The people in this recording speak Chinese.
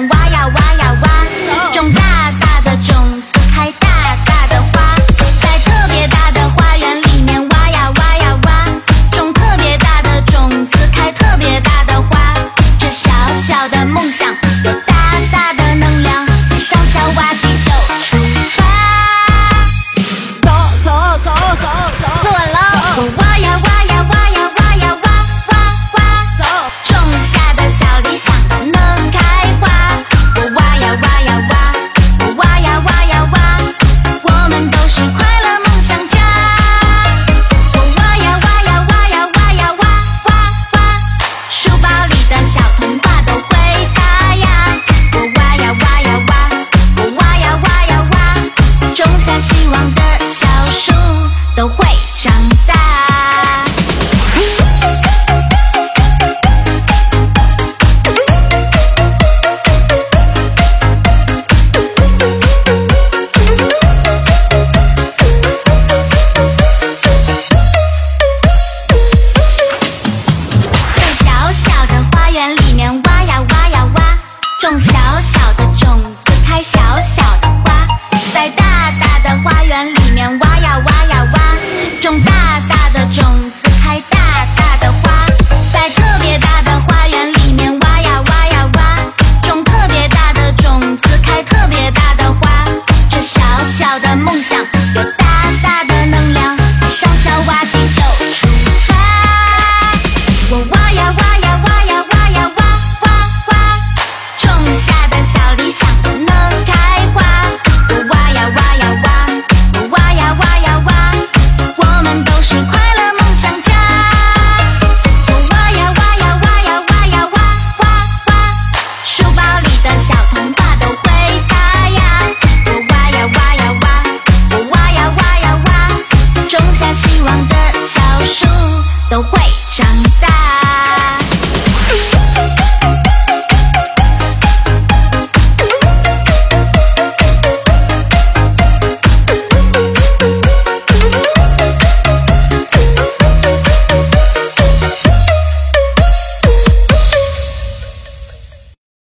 挖呀挖呀。都会长大，在小小的花园里面挖呀挖呀挖，种小小的种子，开小小的。都会长大。